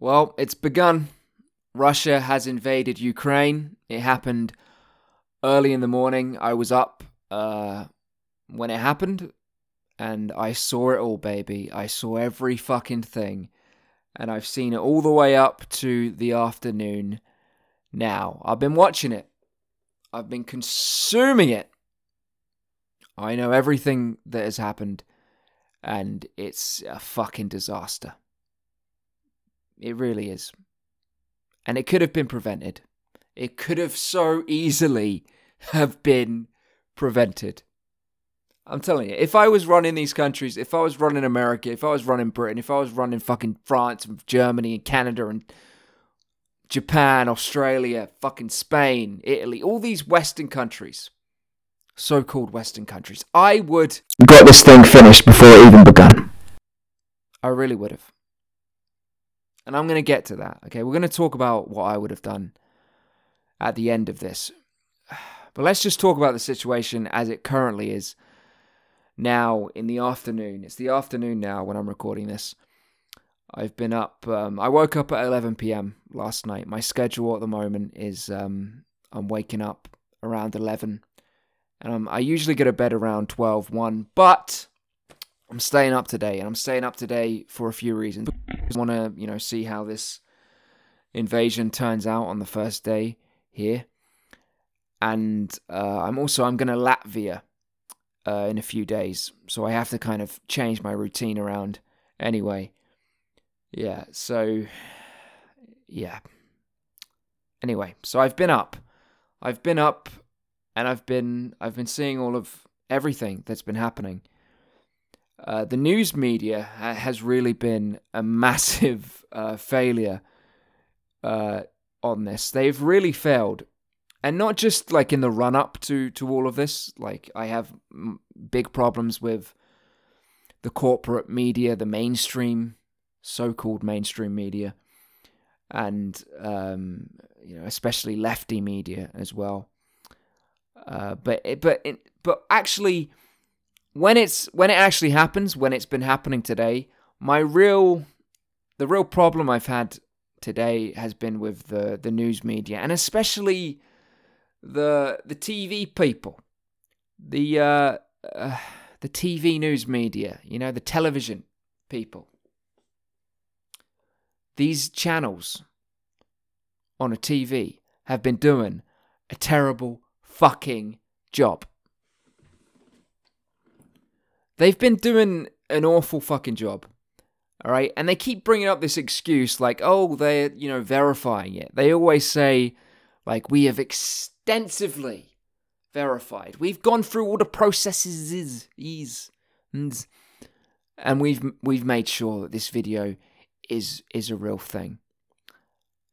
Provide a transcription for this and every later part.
Well, it's begun. Russia has invaded Ukraine. It happened early in the morning. I was up uh, when it happened, and I saw it all, baby. I saw every fucking thing, and I've seen it all the way up to the afternoon now. I've been watching it, I've been consuming it. I know everything that has happened, and it's a fucking disaster. It really is. And it could have been prevented. It could have so easily have been prevented. I'm telling you, if I was running these countries, if I was running America, if I was running Britain, if I was running fucking France and Germany and Canada and Japan, Australia, fucking Spain, Italy, all these Western countries, so called Western countries, I would. Got this thing finished before it even begun. I really would have. And I'm going to get to that. Okay, we're going to talk about what I would have done at the end of this. But let's just talk about the situation as it currently is now in the afternoon. It's the afternoon now when I'm recording this. I've been up. Um, I woke up at 11 p.m. last night. My schedule at the moment is um, I'm waking up around 11, and I'm, I usually get to bed around 12, 1. But I'm staying up today, and I'm staying up today for a few reasons. I want to, you know, see how this invasion turns out on the first day here, and uh, I'm also I'm going to Latvia uh, in a few days, so I have to kind of change my routine around anyway. Yeah, so yeah. Anyway, so I've been up. I've been up and I've been I've been seeing all of everything that's been happening. Uh, the news media ha- has really been a massive uh, failure uh, on this. They've really failed, and not just like in the run up to to all of this. Like I have m- big problems with the corporate media, the mainstream, so-called mainstream media, and um, you know especially lefty media as well. Uh, but it, but it, but actually when it's when it actually happens, when it's been happening today, my real the real problem I've had today has been with the the news media and especially the the TV people, the uh, uh, the TV news media, you know, the television people. These channels on a TV have been doing a terrible fucking job. They've been doing an awful fucking job. All right. And they keep bringing up this excuse like, oh, they're, you know, verifying it. They always say, like, we have extensively verified. We've gone through all the processes, and we've we've made sure that this video is is a real thing.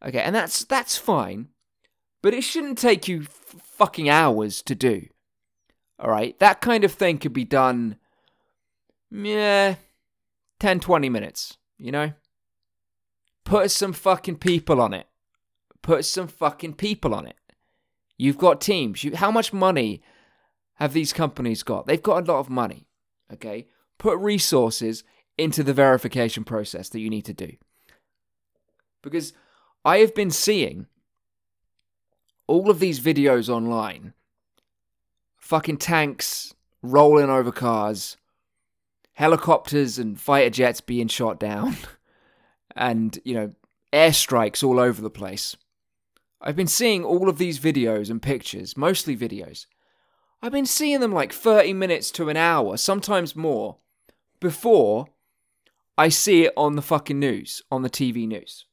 Okay, and that's that's fine, but it shouldn't take you f- fucking hours to do. All right, that kind of thing could be done yeah, 10, 20 minutes, you know? Put some fucking people on it. Put some fucking people on it. You've got teams. You, how much money have these companies got? They've got a lot of money, okay? Put resources into the verification process that you need to do. Because I have been seeing all of these videos online fucking tanks rolling over cars helicopters and fighter jets being shot down, and, you know, airstrikes all over the place. I've been seeing all of these videos and pictures, mostly videos. I've been seeing them like 30 minutes to an hour, sometimes more, before I see it on the fucking news, on the TV news.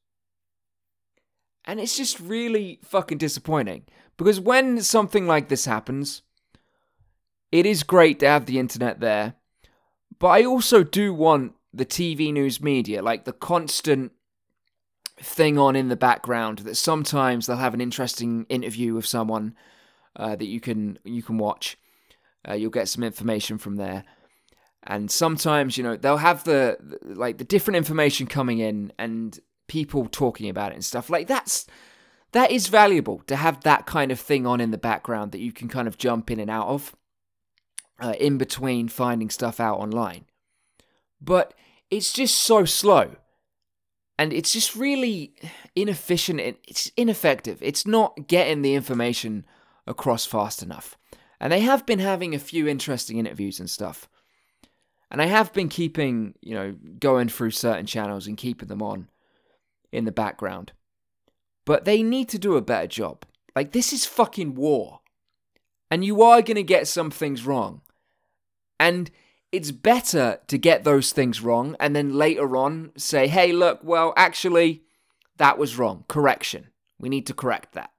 And it's just really fucking disappointing because when something like this happens, it is great to have the internet there but I also do want the TV news media, like the constant thing on in the background that sometimes they'll have an interesting interview with someone uh, that you can you can watch. Uh, you'll get some information from there, and sometimes you know they'll have the like the different information coming in and people talking about it and stuff. Like that's that is valuable to have that kind of thing on in the background that you can kind of jump in and out of uh, in between finding stuff out online. But it's just so slow. and it's just really inefficient. It's ineffective. It's not getting the information across fast enough. And they have been having a few interesting interviews and stuff. And I have been keeping, you know, going through certain channels and keeping them on in the background. But they need to do a better job. Like, this is fucking war. And you are going to get some things wrong. And it's better to get those things wrong and then later on say, hey, look, well, actually, that was wrong. Correction. We need to correct that.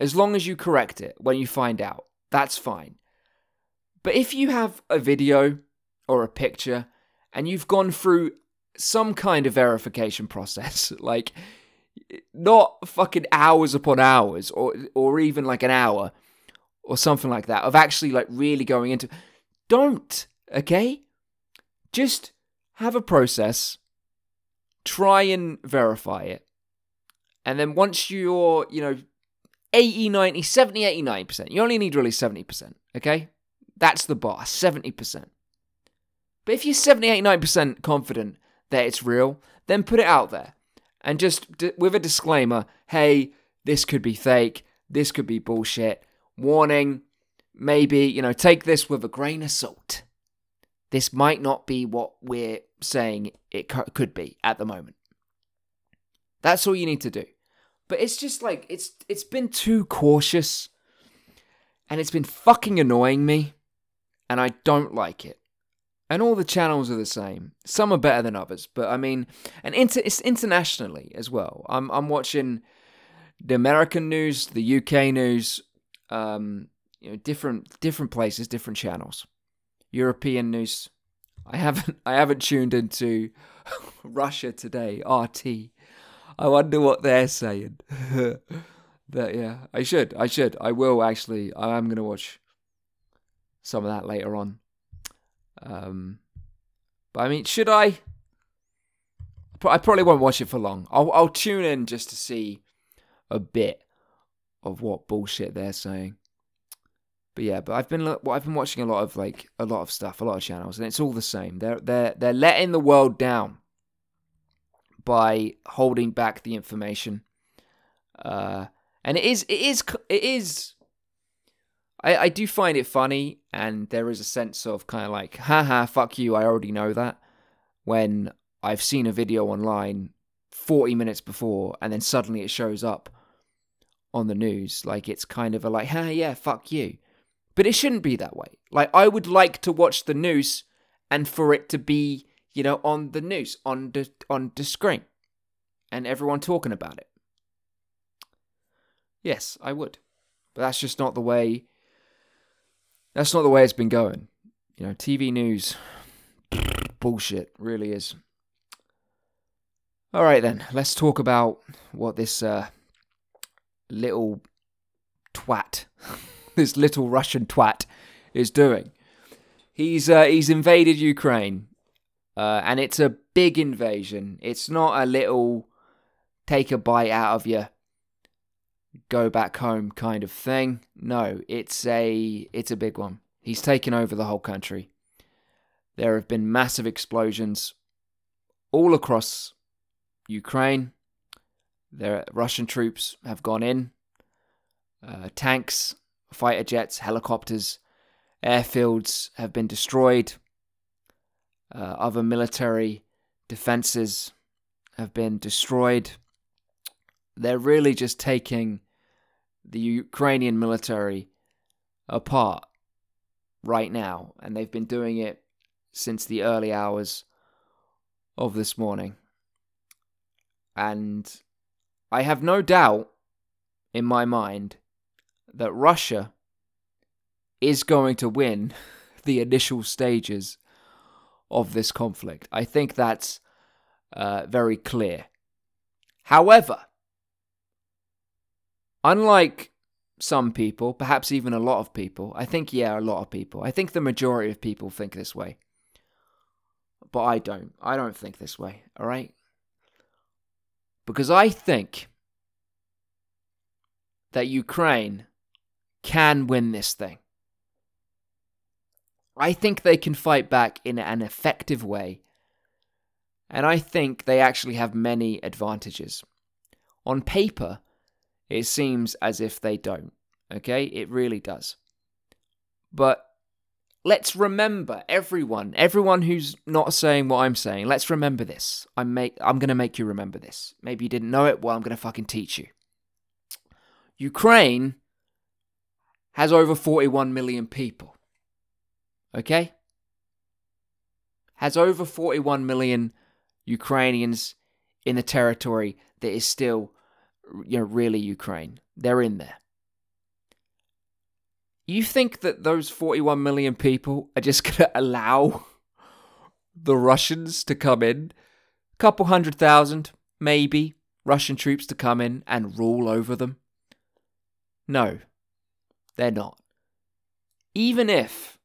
As long as you correct it when you find out, that's fine. But if you have a video or a picture and you've gone through some kind of verification process, like not fucking hours upon hours or or even like an hour or something like that of actually like really going into don't, okay? Just have a process, try and verify it. And then once you're, you know, 80, 90, 70, 89%, you only need really 70%, okay? That's the bar, 70%. But if you're 70, 89% confident that it's real, then put it out there. And just d- with a disclaimer hey, this could be fake, this could be bullshit. Warning, maybe, you know, take this with a grain of salt. This might not be what we're saying it could be at the moment. That's all you need to do. But it's just like it's it's been too cautious and it's been fucking annoying me and I don't like it. And all the channels are the same. Some are better than others, but I mean, and inter- it's internationally as well. I'm I'm watching the American news, the UK news, um, you know, different different places, different channels. European news. I haven't I haven't tuned into Russia today. RT. I wonder what they're saying. but yeah, I should. I should. I will actually. I am gonna watch some of that later on. Um, but I mean, should I? I probably won't watch it for long. I'll I'll tune in just to see a bit of what bullshit they're saying. But yeah, but I've been I've been watching a lot of like a lot of stuff, a lot of channels, and it's all the same. They're they're they're letting the world down by holding back the information. Uh, and it is it is it is. I I do find it funny, and there is a sense of kind of like, haha, fuck you, I already know that. When I've seen a video online 40 minutes before, and then suddenly it shows up on the news, like it's kind of a like, ha, yeah, fuck you. But it shouldn't be that way. Like, I would like to watch the news and for it to be, you know, on the news, on the, on the screen, and everyone talking about it. Yes, I would. But that's just not the way. That's not the way it's been going. You know, TV news, bullshit, really is. All right, then, let's talk about what this uh, little twat this little Russian twat is doing. He's uh, he's invaded Ukraine, uh, and it's a big invasion. It's not a little take a bite out of you, go back home kind of thing. No, it's a it's a big one. He's taken over the whole country. There have been massive explosions all across Ukraine. There, Russian troops have gone in. Uh, tanks fighter jets, helicopters, airfields have been destroyed. Uh, other military defenses have been destroyed. They're really just taking the Ukrainian military apart right now, and they've been doing it since the early hours of this morning. And I have no doubt in my mind that Russia is going to win the initial stages of this conflict. I think that's uh, very clear. However, unlike some people, perhaps even a lot of people, I think, yeah, a lot of people, I think the majority of people think this way. But I don't. I don't think this way, all right? Because I think that Ukraine can win this thing. I think they can fight back in an effective way. And I think they actually have many advantages. On paper, it seems as if they don't. Okay? It really does. But let's remember everyone, everyone who's not saying what I'm saying, let's remember this. I'm make I'm going to make you remember this. Maybe you didn't know it, well I'm going to fucking teach you. Ukraine has over 41 million people. Okay? Has over 41 million Ukrainians in the territory that is still you know really Ukraine. They're in there. You think that those 41 million people are just going to allow the Russians to come in? A couple hundred thousand, maybe, Russian troops to come in and rule over them? No, they're not. Even if,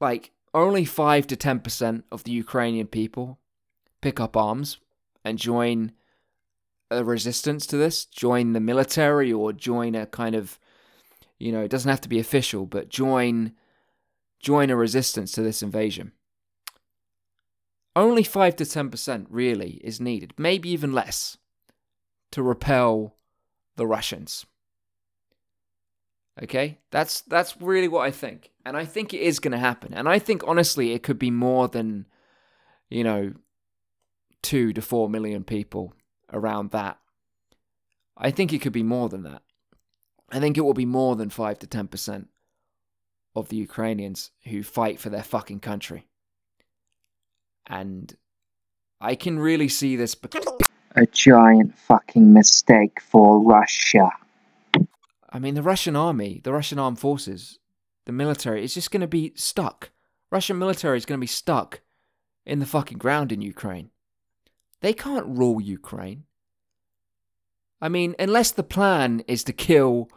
like, only 5 to 10% of the Ukrainian people pick up arms and join a resistance to this, join the military or join a kind of, you know, it doesn't have to be official, but join join a resistance to this invasion. Only 5 to 10% really is needed, maybe even less, to repel the Russians. Okay? That's that's really what I think. And I think it is going to happen. And I think honestly it could be more than you know 2 to 4 million people around that. I think it could be more than that. I think it will be more than 5 to 10% of the Ukrainians who fight for their fucking country. And I can really see this a giant fucking mistake for Russia. I mean, the Russian army, the Russian armed forces, the military is just going to be stuck. Russian military is going to be stuck in the fucking ground in Ukraine. They can't rule Ukraine. I mean, unless the plan is to kill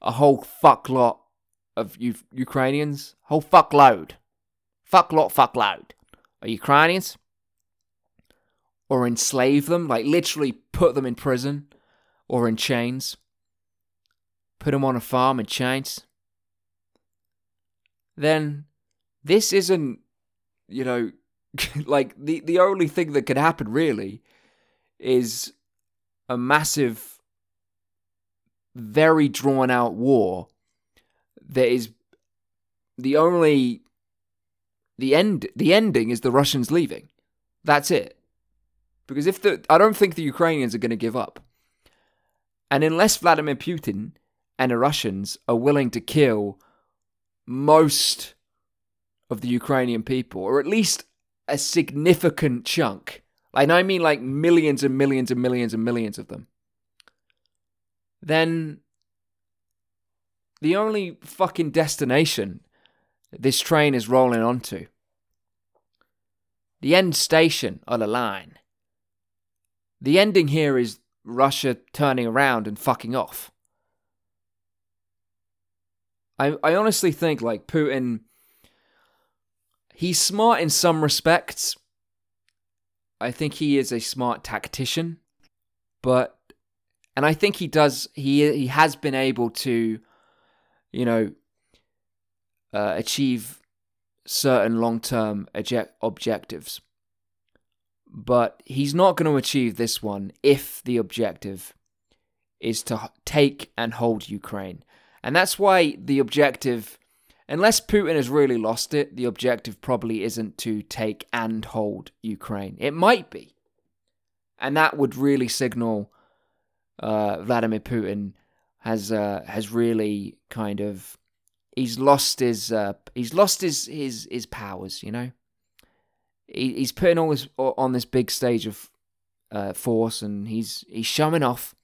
a whole fuck lot of U- Ukrainians, whole fuck load, fuck lot, fuck load of Ukrainians, or enslave them, like literally put them in prison or in chains, put them on a farm in chains, then this isn't, you know, like the the only thing that could happen really is a massive very drawn out war that is the only the end the ending is the Russians leaving. That's it. Because if the I don't think the Ukrainians are going to give up. And unless Vladimir Putin and the Russians are willing to kill most of the Ukrainian people, or at least a significant chunk. And I mean, like millions and millions and millions and millions of them. Then the only fucking destination this train is rolling onto, the end station on the line, the ending here is Russia turning around and fucking off. I, I honestly think like Putin He's smart in some respects. I think he is a smart tactician, but and I think he does he he has been able to you know uh, achieve certain long-term object- objectives. But he's not going to achieve this one if the objective is to take and hold Ukraine. And that's why the objective Unless Putin has really lost it, the objective probably isn't to take and hold Ukraine. It might be. And that would really signal uh, Vladimir Putin has uh, has really kind of he's lost his uh, he's lost his his his powers. You know, he, he's putting all this on this big stage of uh, force, and he's he's showing off.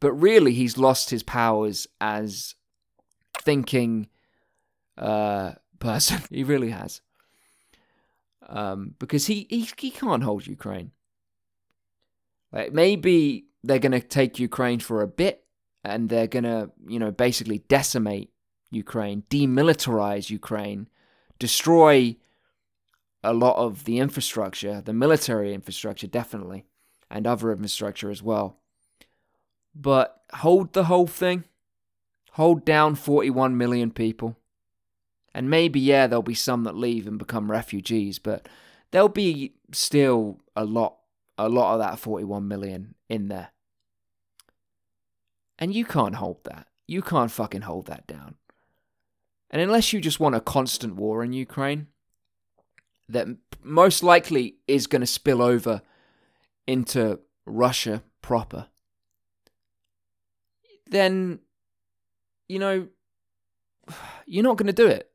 But really, he's lost his powers as thinking uh, person. he really has. Um, because he, he he can't hold Ukraine. Like maybe they're gonna take Ukraine for a bit, and they're gonna you know basically decimate Ukraine, demilitarize Ukraine, destroy a lot of the infrastructure, the military infrastructure definitely, and other infrastructure as well. But hold the whole thing. Hold down 41 million people. And maybe, yeah, there'll be some that leave and become refugees, but there'll be still a lot a lot of that 41 million in there. And you can't hold that. You can't fucking hold that down. And unless you just want a constant war in Ukraine, that most likely is going to spill over into Russia proper, then, you know, you're not going to do it.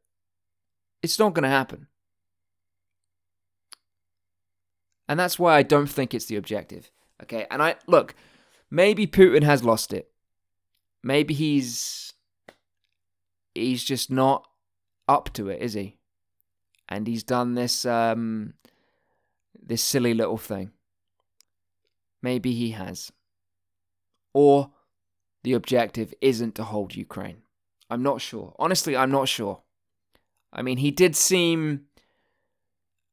It's not going to happen. And that's why I don't think it's the objective. Okay. And I, look, maybe Putin has lost it. Maybe he's, he's just not up to it, is he? And he's done this, um, this silly little thing. Maybe he has. Or the objective isn't to hold Ukraine. I'm not sure. Honestly, I'm not sure. I mean, he did seem.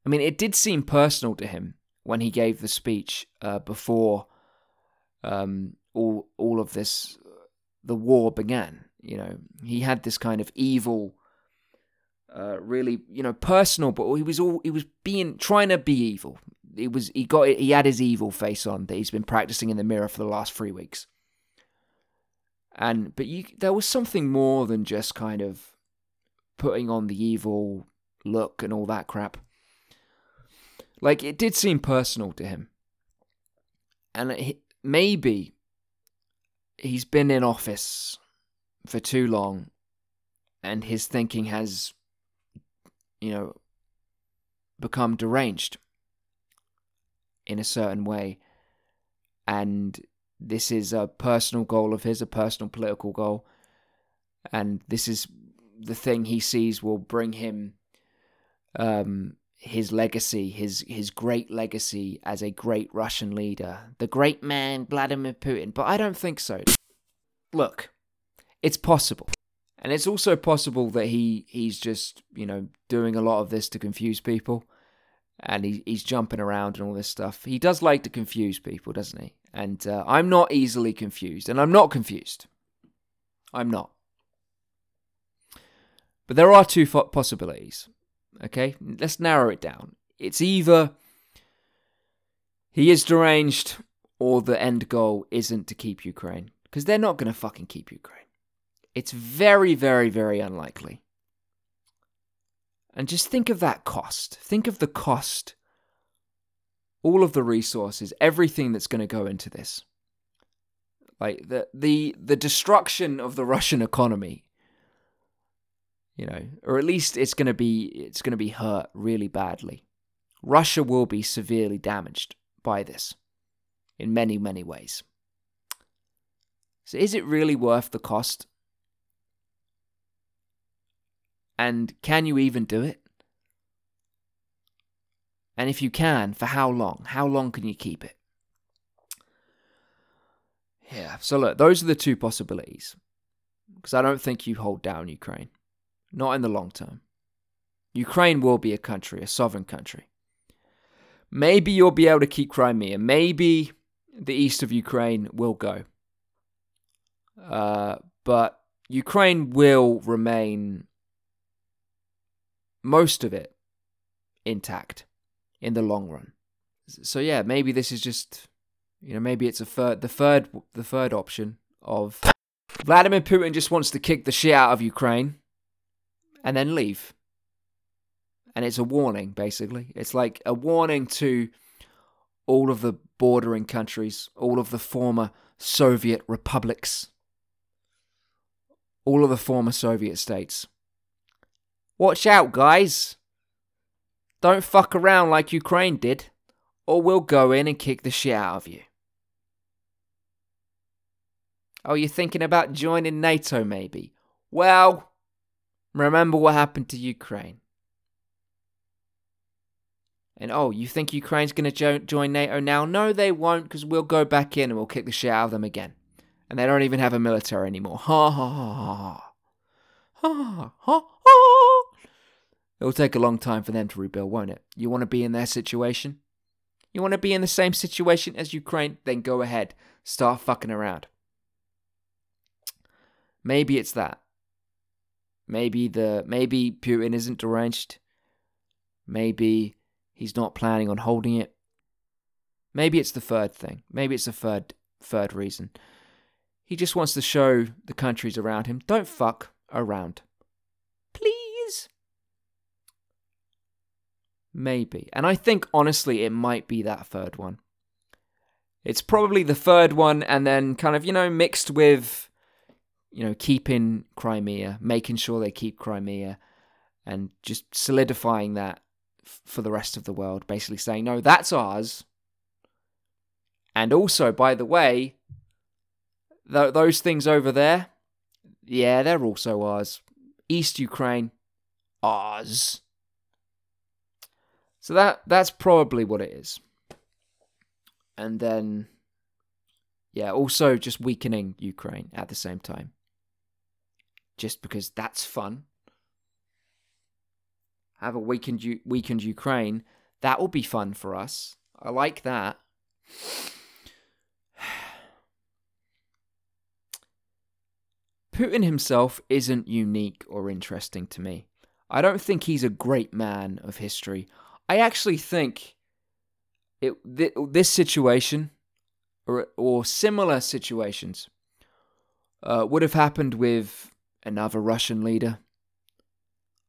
I mean, it did seem personal to him when he gave the speech uh, before um, all all of this, the war began. You know, he had this kind of evil, uh, really, you know, personal, but he was all he was being trying to be evil. He was he got he had his evil face on that he's been practicing in the mirror for the last three weeks. And but you, there was something more than just kind of putting on the evil look and all that crap. Like it did seem personal to him, and maybe he's been in office for too long, and his thinking has, you know, become deranged in a certain way, and this is a personal goal of his, a personal political goal, and this is the thing he sees will bring him um, his legacy, his his great legacy as a great Russian leader, the great man Vladimir Putin. But I don't think so. Look, it's possible. And it's also possible that he, he's just, you know, doing a lot of this to confuse people. And he, he's jumping around and all this stuff. He does like to confuse people, doesn't he? And uh, I'm not easily confused. And I'm not confused. I'm not. But there are two possibilities. Okay, let's narrow it down. It's either he is deranged or the end goal isn't to keep Ukraine. Because they're not going to fucking keep Ukraine. It's very, very, very unlikely. And just think of that cost. Think of the cost, all of the resources, everything that's going to go into this. Like the the the destruction of the Russian economy you know, or at least it's going to be it's going to be hurt really badly. Russia will be severely damaged by this in many many ways. So is it really worth the cost? And can you even do it? And if you can, for how long? How long can you keep it? Yeah, so look, those are the two possibilities. Because I don't think you hold down Ukraine not in the long term. Ukraine will be a country, a sovereign country. Maybe you'll be able to keep Crimea. Maybe the east of Ukraine will go. Uh, but Ukraine will remain, most of it, intact in the long run. So yeah, maybe this is just, you know, maybe it's a third, the third, the third option of Vladimir Putin just wants to kick the shit out of Ukraine and then leave. And it's a warning, basically. It's like a warning to all of the bordering countries, all of the former Soviet republics, all of the former Soviet states. Watch out, guys! Don't fuck around like Ukraine did, or we'll go in and kick the shit out of you. Oh, you're thinking about joining NATO, maybe? Well, Remember what happened to Ukraine. And oh, you think Ukraine's going to jo- join NATO now? No, they won't, because we'll go back in and we'll kick the shit out of them again. And they don't even have a military anymore. Ha ha ha ha. Ha ha ha. It'll take a long time for them to rebuild, won't it? You want to be in their situation? You want to be in the same situation as Ukraine? Then go ahead. Start fucking around. Maybe it's that. Maybe the maybe Putin isn't deranged. Maybe He's not planning on holding it. Maybe it's the third thing. Maybe it's the third third reason. He just wants to show the countries around him don't fuck around. Maybe. And I think honestly it might be that third one. It's probably the third one and then kind of, you know, mixed with you know, keeping Crimea, making sure they keep Crimea and just solidifying that f- for the rest of the world, basically saying, no, that's ours. And also, by the way, th- those things over there, yeah, they're also ours. East Ukraine, ours. So that that's probably what it is. And then yeah, also just weakening Ukraine at the same time. Just because that's fun. Have a weakened weakened Ukraine, that will be fun for us. I like that. Putin himself isn't unique or interesting to me. I don't think he's a great man of history. I actually think it th- this situation or or similar situations uh, would have happened with another Russian leader.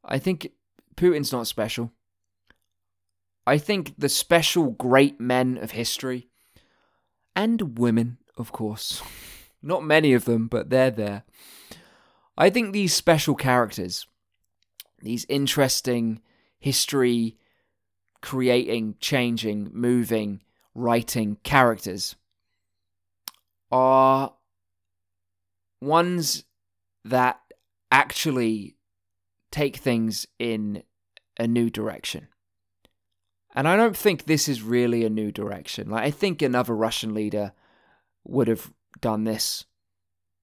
I think Putin's not special. I think the special great men of history and women, of course. Not many of them, but they're there. I think these special characters, these interesting history creating, changing, moving, writing characters are ones that actually take things in a new direction. And I don't think this is really a new direction. Like I think another Russian leader would have done this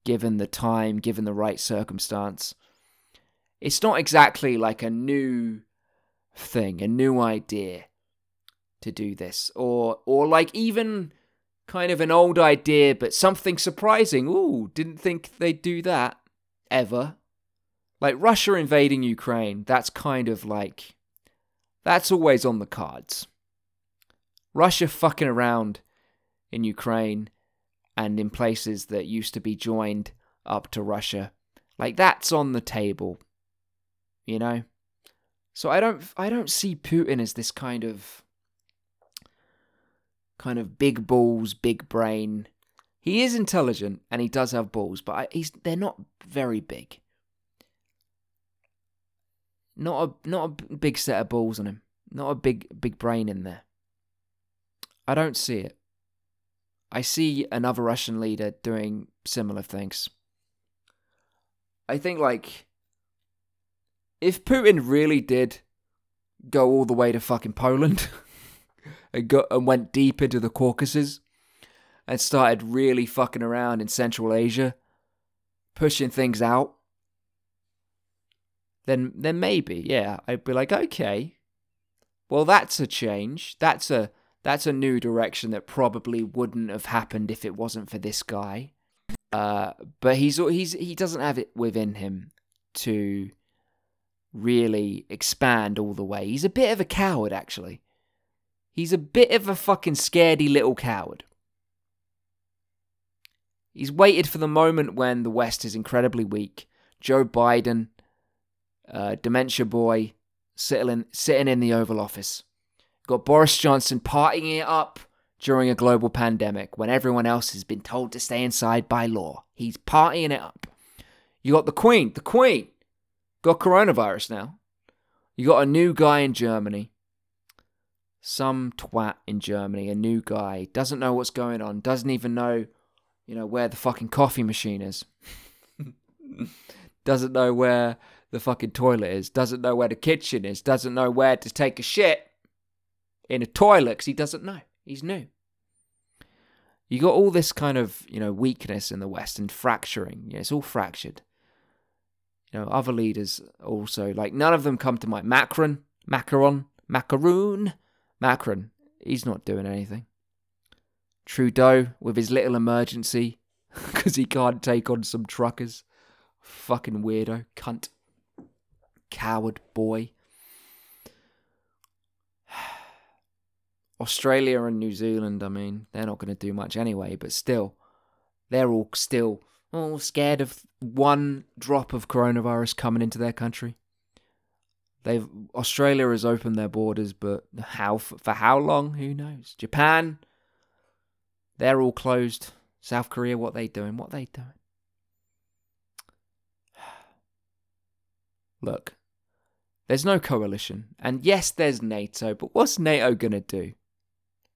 given the time, given the right circumstance. It's not exactly like a new thing, a new idea to do this or or like even kind of an old idea but something surprising. Ooh, didn't think they'd do that ever. Like Russia invading Ukraine, that's kind of like that's always on the cards. Russia fucking around in Ukraine and in places that used to be joined up to Russia. Like that's on the table. You know? So I don't I don't see Putin as this kind of kind of big balls, big brain. He is intelligent and he does have balls, but I, he's they're not very big. Not a not a big set of balls on him. Not a big big brain in there. I don't see it. I see another Russian leader doing similar things. I think like if Putin really did go all the way to fucking Poland and and went deep into the Caucasus and started really fucking around in Central Asia, pushing things out, then then maybe, yeah, I'd be like, okay. Well, that's a change. That's a that's a new direction that probably wouldn't have happened if it wasn't for this guy. Uh, but he's he's he doesn't have it within him to really expand all the way. He's a bit of a coward, actually. He's a bit of a fucking scaredy little coward. He's waited for the moment when the West is incredibly weak. Joe Biden, uh, dementia boy, sitting sitting in the Oval Office. Got Boris Johnson partying it up during a global pandemic when everyone else has been told to stay inside by law. He's partying it up. You got the Queen, the Queen, got coronavirus now. You got a new guy in Germany. Some twat in Germany, a new guy, doesn't know what's going on, doesn't even know, you know, where the fucking coffee machine is. doesn't know where the fucking toilet is, doesn't know where the kitchen is, doesn't know where to take a shit in a toilet because he doesn't know. He's new. You got all this kind of, you know, weakness in the West and fracturing. Yeah, it's all fractured. You know, other leaders also, like, none of them come to mind. Macron, Macaron, Macaroon, Macron, he's not doing anything. Trudeau with his little emergency because he can't take on some truckers. Fucking weirdo, cunt, coward boy. Australia and New Zealand, I mean, they're not going to do much anyway, but still, they're all still all scared of one drop of coronavirus coming into their country. They've Australia has opened their borders, but how for how long? Who knows? Japan, they're all closed. South Korea, what they doing? What they doing? Look, there's no coalition, and yes, there's NATO, but what's NATO gonna do?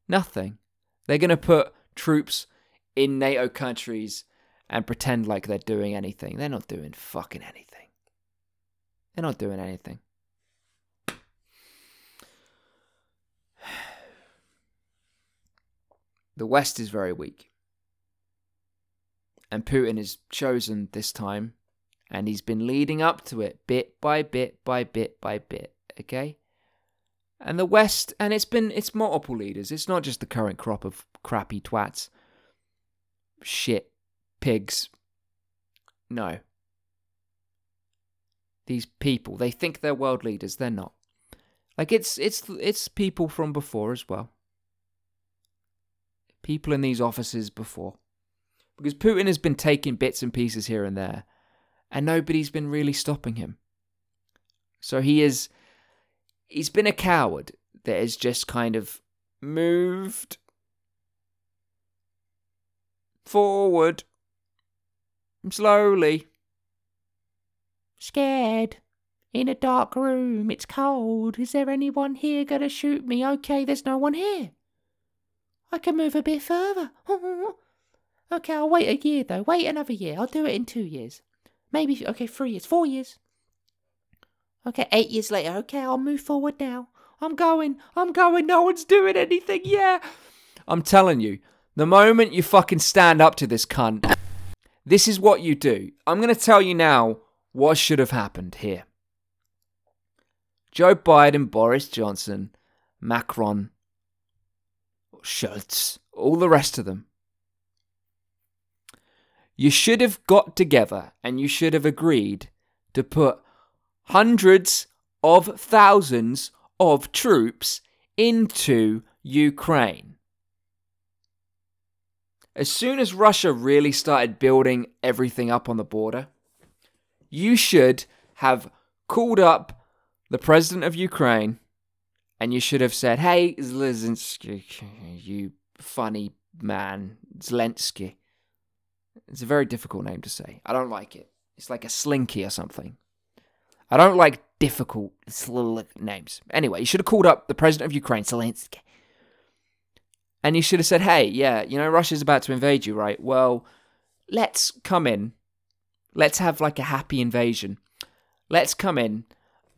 Nothing. They're gonna put troops in NATO countries and pretend like they're doing anything. They're not doing fucking anything. They're not doing anything. The West is very weak. And Putin is chosen this time, and he's been leading up to it bit by bit by bit by bit, okay? And the West, and it's been, it's multiple leaders. It's not just the current crop of crappy twats. Shit pigs. No. These people, they think they're world leaders, they're not. Like it's it's it's people from before as well. People in these offices before. Because Putin has been taking bits and pieces here and there, and nobody's been really stopping him. So he is he's been a coward that has just kind of moved forward Slowly. Scared. In a dark room. It's cold. Is there anyone here gonna shoot me? Okay, there's no one here. I can move a bit further. okay, I'll wait a year though. Wait another year. I'll do it in two years. Maybe, okay, three years, four years. Okay, eight years later. Okay, I'll move forward now. I'm going. I'm going. No one's doing anything. Yeah. I'm telling you, the moment you fucking stand up to this cunt, this is what you do. I'm going to tell you now what should have happened here. Joe Biden, Boris Johnson, Macron, Scholz, all the rest of them. You should have got together and you should have agreed to put hundreds of thousands of troops into Ukraine as soon as Russia really started building everything up on the border, you should have called up the president of Ukraine and you should have said, Hey, Zelensky, you funny man, Zelensky. It's a very difficult name to say. I don't like it. It's like a slinky or something. I don't like difficult names. Anyway, you should have called up the president of Ukraine, Zelensky, and you should have said, hey, yeah, you know, Russia's about to invade you, right? Well, let's come in. Let's have like a happy invasion. Let's come in,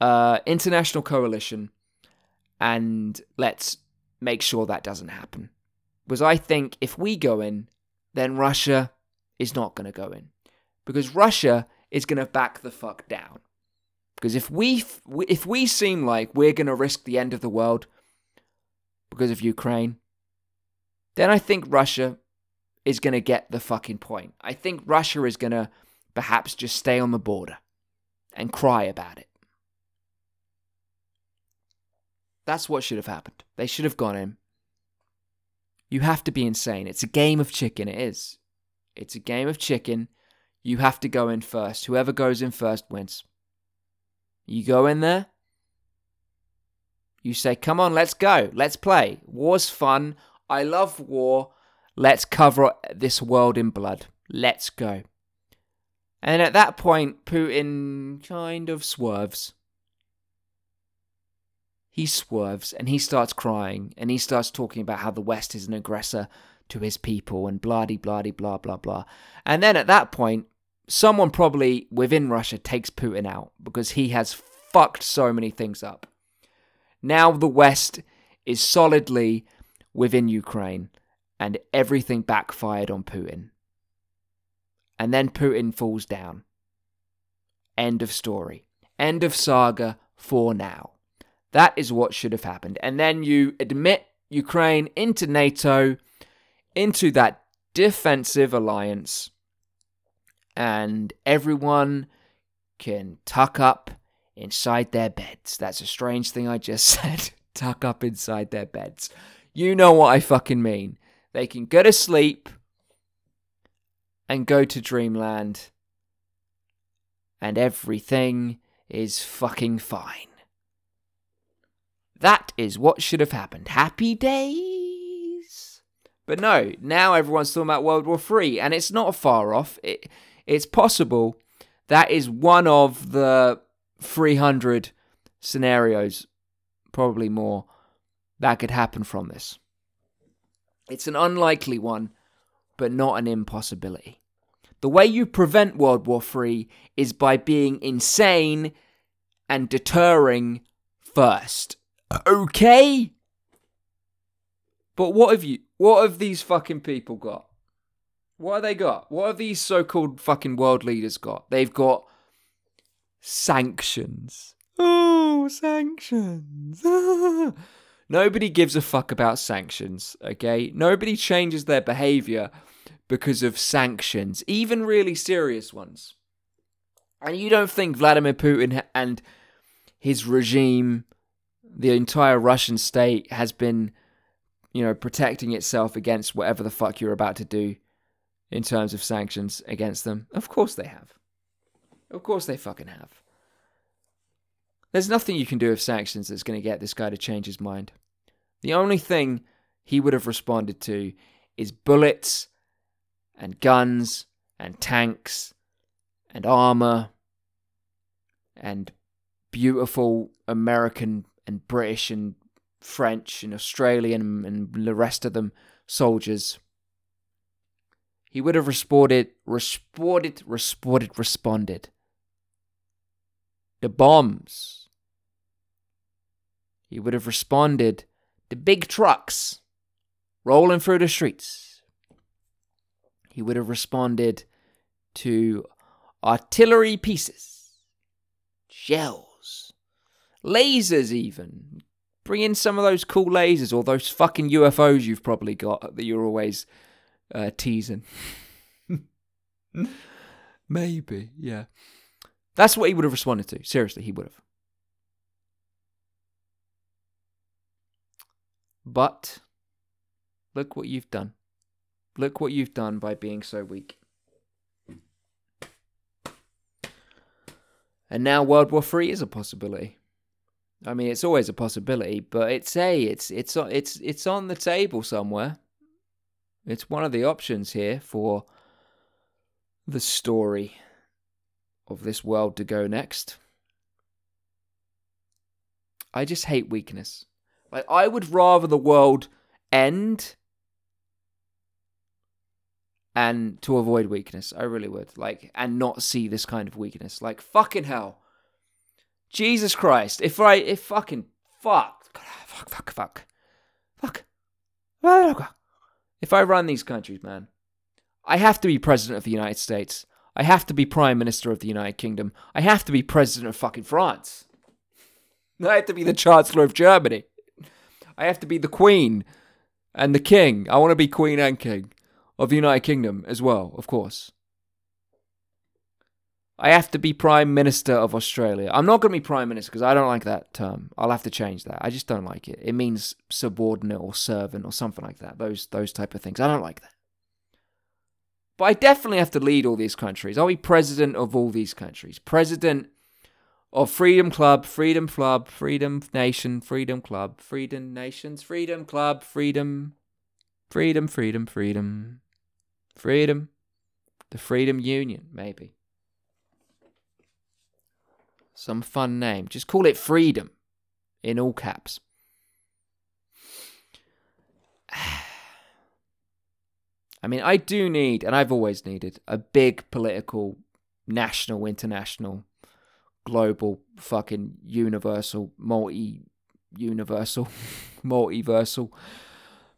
uh, international coalition, and let's make sure that doesn't happen. Because I think if we go in, then Russia is not going to go in. Because Russia is going to back the fuck down. Because if we if we seem like we're going to risk the end of the world because of Ukraine, then I think Russia is going to get the fucking point. I think Russia is going to perhaps just stay on the border and cry about it. That's what should have happened. They should have gone in. You have to be insane. It's a game of chicken. It is. It's a game of chicken. You have to go in first. Whoever goes in first wins. You go in there. You say, come on, let's go. Let's play. War's fun. I love war. Let's cover this world in blood. Let's go. And at that point, Putin kind of swerves. He swerves and he starts crying and he starts talking about how the West is an aggressor to his people and blah blah blah blah blah. And then at that point, someone probably within Russia takes Putin out because he has fucked so many things up. Now the West is solidly within Ukraine, and everything backfired on Putin. And then Putin falls down. End of story. End of saga for now. That is what should have happened. And then you admit Ukraine into NATO, into that defensive alliance, and everyone can tuck up inside their beds. That's a strange thing I just said. tuck up inside their beds. You know what I fucking mean. They can go to sleep and go to dreamland, and everything is fucking fine. That is what should have happened. Happy days. But no, now everyone's talking about World War Three, and it's not far off. It, it's possible that is one of the 300 scenarios, probably more, that could happen from this. It's an unlikely one, but not an impossibility. The way you prevent World War III is by being insane and deterring first. Okay? But what have you what have these fucking people got? What have they got? What have these so-called fucking world leaders got? They've got sanctions. Oh, sanctions. Nobody gives a fuck about sanctions, okay? Nobody changes their behavior because of sanctions, even really serious ones. And you don't think Vladimir Putin and his regime, the entire Russian state, has been, you know, protecting itself against whatever the fuck you're about to do in terms of sanctions against them? Of course they have. Of course they fucking have. There's nothing you can do with sanctions that's going to get this guy to change his mind. The only thing he would have responded to is bullets and guns and tanks and armor and beautiful American and British and French and Australian and the rest of them soldiers. He would have responded, responded, responded, responded. The bombs. He would have responded. to big trucks rolling through the streets. He would have responded to artillery pieces, shells, lasers, even. Bring in some of those cool lasers or those fucking UFOs you've probably got that you're always uh, teasing. Maybe, yeah. That's what he would have responded to. Seriously, he would have. But look what you've done. Look what you've done by being so weak. And now World War Three is a possibility. I mean, it's always a possibility, but it's a it's it's it's it's on the table somewhere. It's one of the options here for the story of this world to go next. I just hate weakness. Like I would rather the world end and to avoid weakness. I really would. Like and not see this kind of weakness. Like fucking hell. Jesus Christ. If I if fucking fuck fuck fuck fuck fuck if I run these countries, man, I have to be president of the United States. I have to be prime minister of the United Kingdom. I have to be president of fucking France. I have to be the chancellor of Germany. I have to be the queen and the king. I want to be queen and king of the United Kingdom as well, of course. I have to be Prime Minister of Australia. I'm not going to be Prime Minister because I don't like that term. I'll have to change that. I just don't like it. It means subordinate or servant or something like that. Those those type of things. I don't like that. But I definitely have to lead all these countries. I'll be president of all these countries. President of Freedom Club, Freedom Club, Freedom Nation, Freedom Club, Freedom Nations, Freedom Club, Freedom, Freedom, Freedom, Freedom, Freedom, the Freedom Union, maybe. Some fun name. Just call it Freedom in all caps. I mean, I do need, and I've always needed, a big political, national, international, global, fucking universal, multi universal, multiversal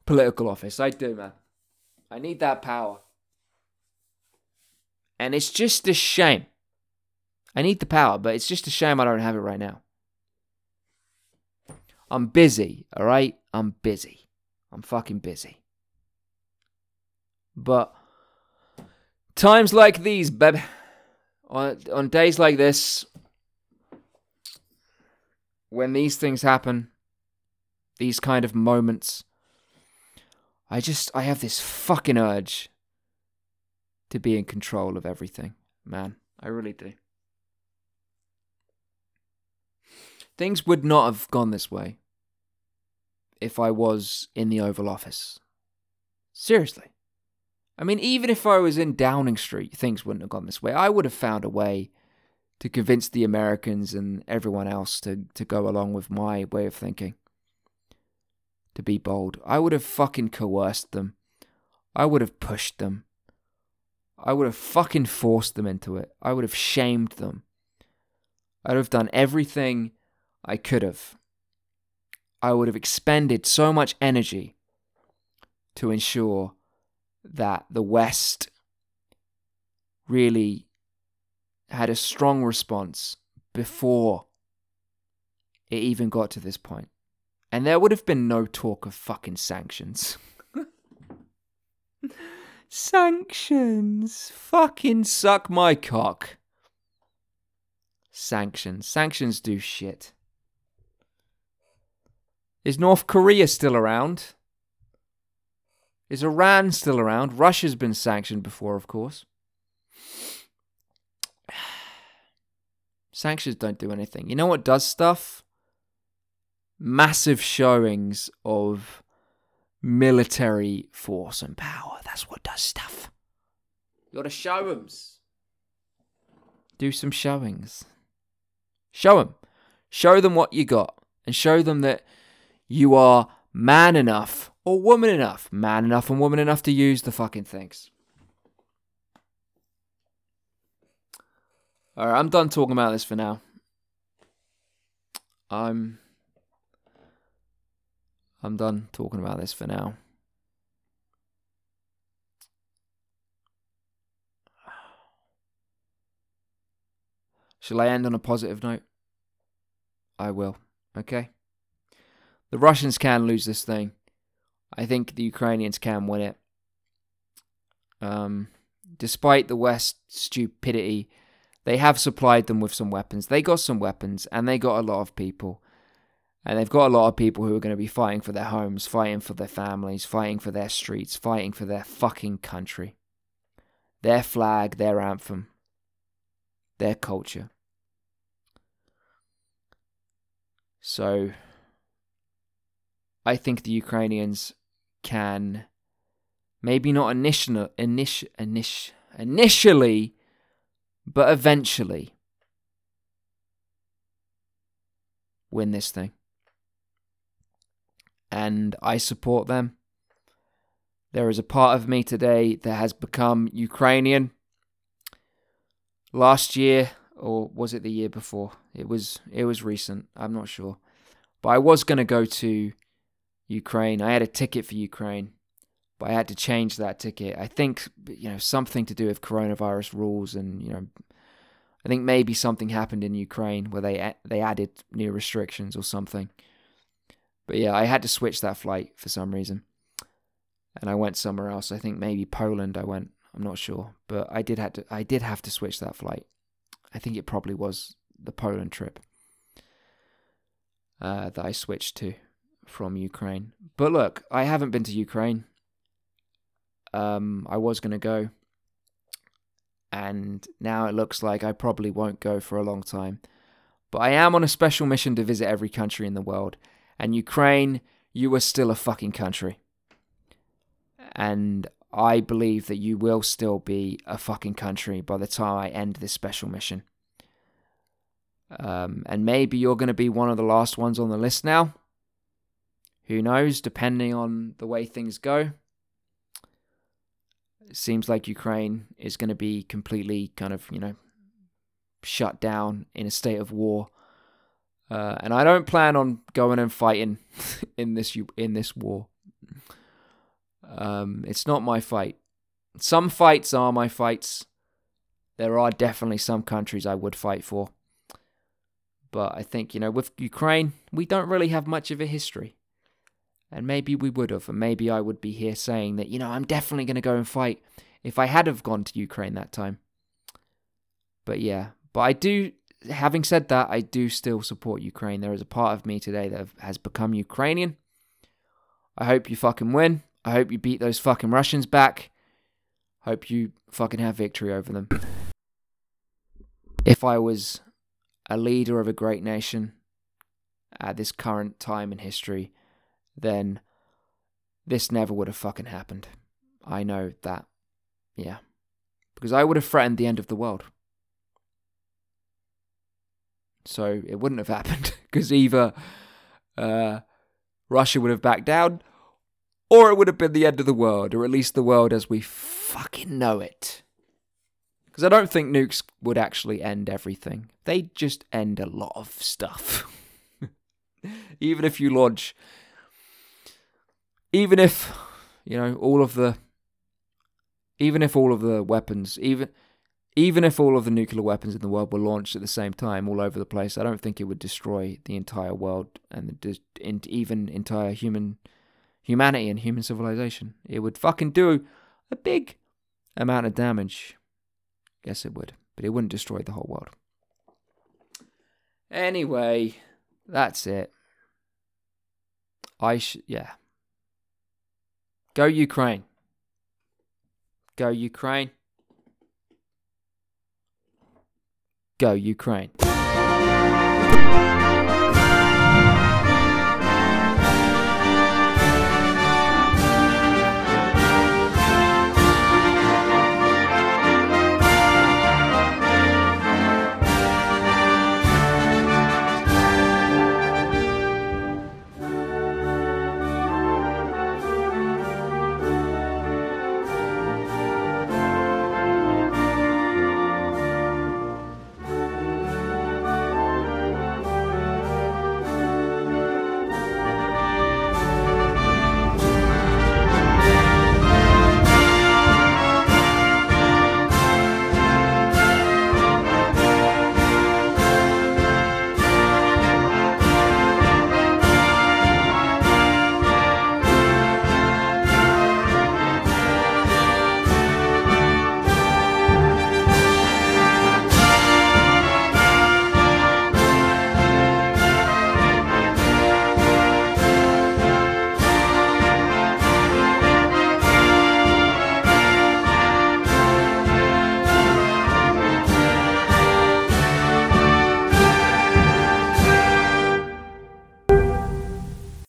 political office. I do, man. I need that power. And it's just a shame I need the power, but it's just a shame I don't have it right now. I'm busy, all right? I'm busy. I'm fucking busy. But times like these, baby, on, on days like this, when these things happen, these kind of moments, I just, I have this fucking urge to be in control of everything, man. I really do. Things would not have gone this way if I was in the Oval Office. Seriously. I mean, even if I was in Downing Street, things wouldn't have gone this way. I would have found a way to convince the Americans and everyone else to, to go along with my way of thinking. To be bold. I would have fucking coerced them. I would have pushed them. I would have fucking forced them into it. I would have shamed them. I'd have done everything I could have. I would have expended so much energy to ensure that the West really had a strong response before it even got to this point. And there would have been no talk of fucking sanctions. sanctions. Fucking suck my cock. Sanctions. Sanctions do shit. Is North Korea still around? Is Iran still around? Russia's been sanctioned before, of course. Sanctions don't do anything. You know what does stuff? Massive showings of military force and power. That's what does stuff. You gotta show 'em. Do some showings. Show them. Show them what you got. And show them that you are man enough or woman enough. Man enough and woman enough to use the fucking things. Alright, I'm done talking about this for now. I'm I'm done talking about this for now. Shall I end on a positive note? I will. Okay. The Russians can lose this thing. I think the Ukrainians can win it. Um, despite the West's stupidity, they have supplied them with some weapons. They got some weapons, and they got a lot of people. And they've got a lot of people who are going to be fighting for their homes, fighting for their families, fighting for their streets, fighting for their fucking country. Their flag, their anthem, their culture. So, I think the Ukrainians can maybe not initial, initial, initial, initially, but eventually win this thing and I support them. There is a part of me today that has become Ukrainian. Last year, or was it the year before? It was it was recent. I'm not sure. But I was going to go to Ukraine. I had a ticket for Ukraine, but I had to change that ticket. I think you know something to do with coronavirus rules and you know I think maybe something happened in Ukraine where they they added new restrictions or something. But yeah, I had to switch that flight for some reason. And I went somewhere else. I think maybe Poland I went. I'm not sure. But I did have to I did have to switch that flight. I think it probably was the Poland trip uh, that I switched to from Ukraine. But look, I haven't been to Ukraine. Um, I was going to go. And now it looks like I probably won't go for a long time. But I am on a special mission to visit every country in the world. And Ukraine, you are still a fucking country. And I believe that you will still be a fucking country by the time I end this special mission. Um, and maybe you're going to be one of the last ones on the list now. Who knows, depending on the way things go. Seems like Ukraine is going to be completely kind of, you know, shut down in a state of war uh, and I don't plan on going and fighting in this in this war. Um, it's not my fight. Some fights are my fights. There are definitely some countries I would fight for. But I think, you know, with Ukraine, we don't really have much of a history. And maybe we would have, and maybe I would be here saying that, you know, I'm definitely going to go and fight if I had have gone to Ukraine that time. But yeah, but I do having said that, I do still support Ukraine. There is a part of me today that has become Ukrainian. I hope you fucking win. I hope you beat those fucking Russians back. Hope you fucking have victory over them. If I was a leader of a great nation at this current time in history, then this never would have fucking happened. I know that. Yeah. Because I would have threatened the end of the world. So it wouldn't have happened. Because either uh, Russia would have backed down, or it would have been the end of the world, or at least the world as we fucking know it. Because I don't think nukes would actually end everything. They just end a lot of stuff. even if you launch, even if, you know, all of the, even if all of the weapons, even, even if all of the nuclear weapons in the world were launched at the same time all over the place, I don't think it would destroy the entire world and the, even entire human humanity and human civilization. It would fucking do a big amount of damage. Yes, it would, but it wouldn't destroy the whole world. Anyway, that's it. I sh- yeah. Go Ukraine. Go Ukraine. Go Ukraine.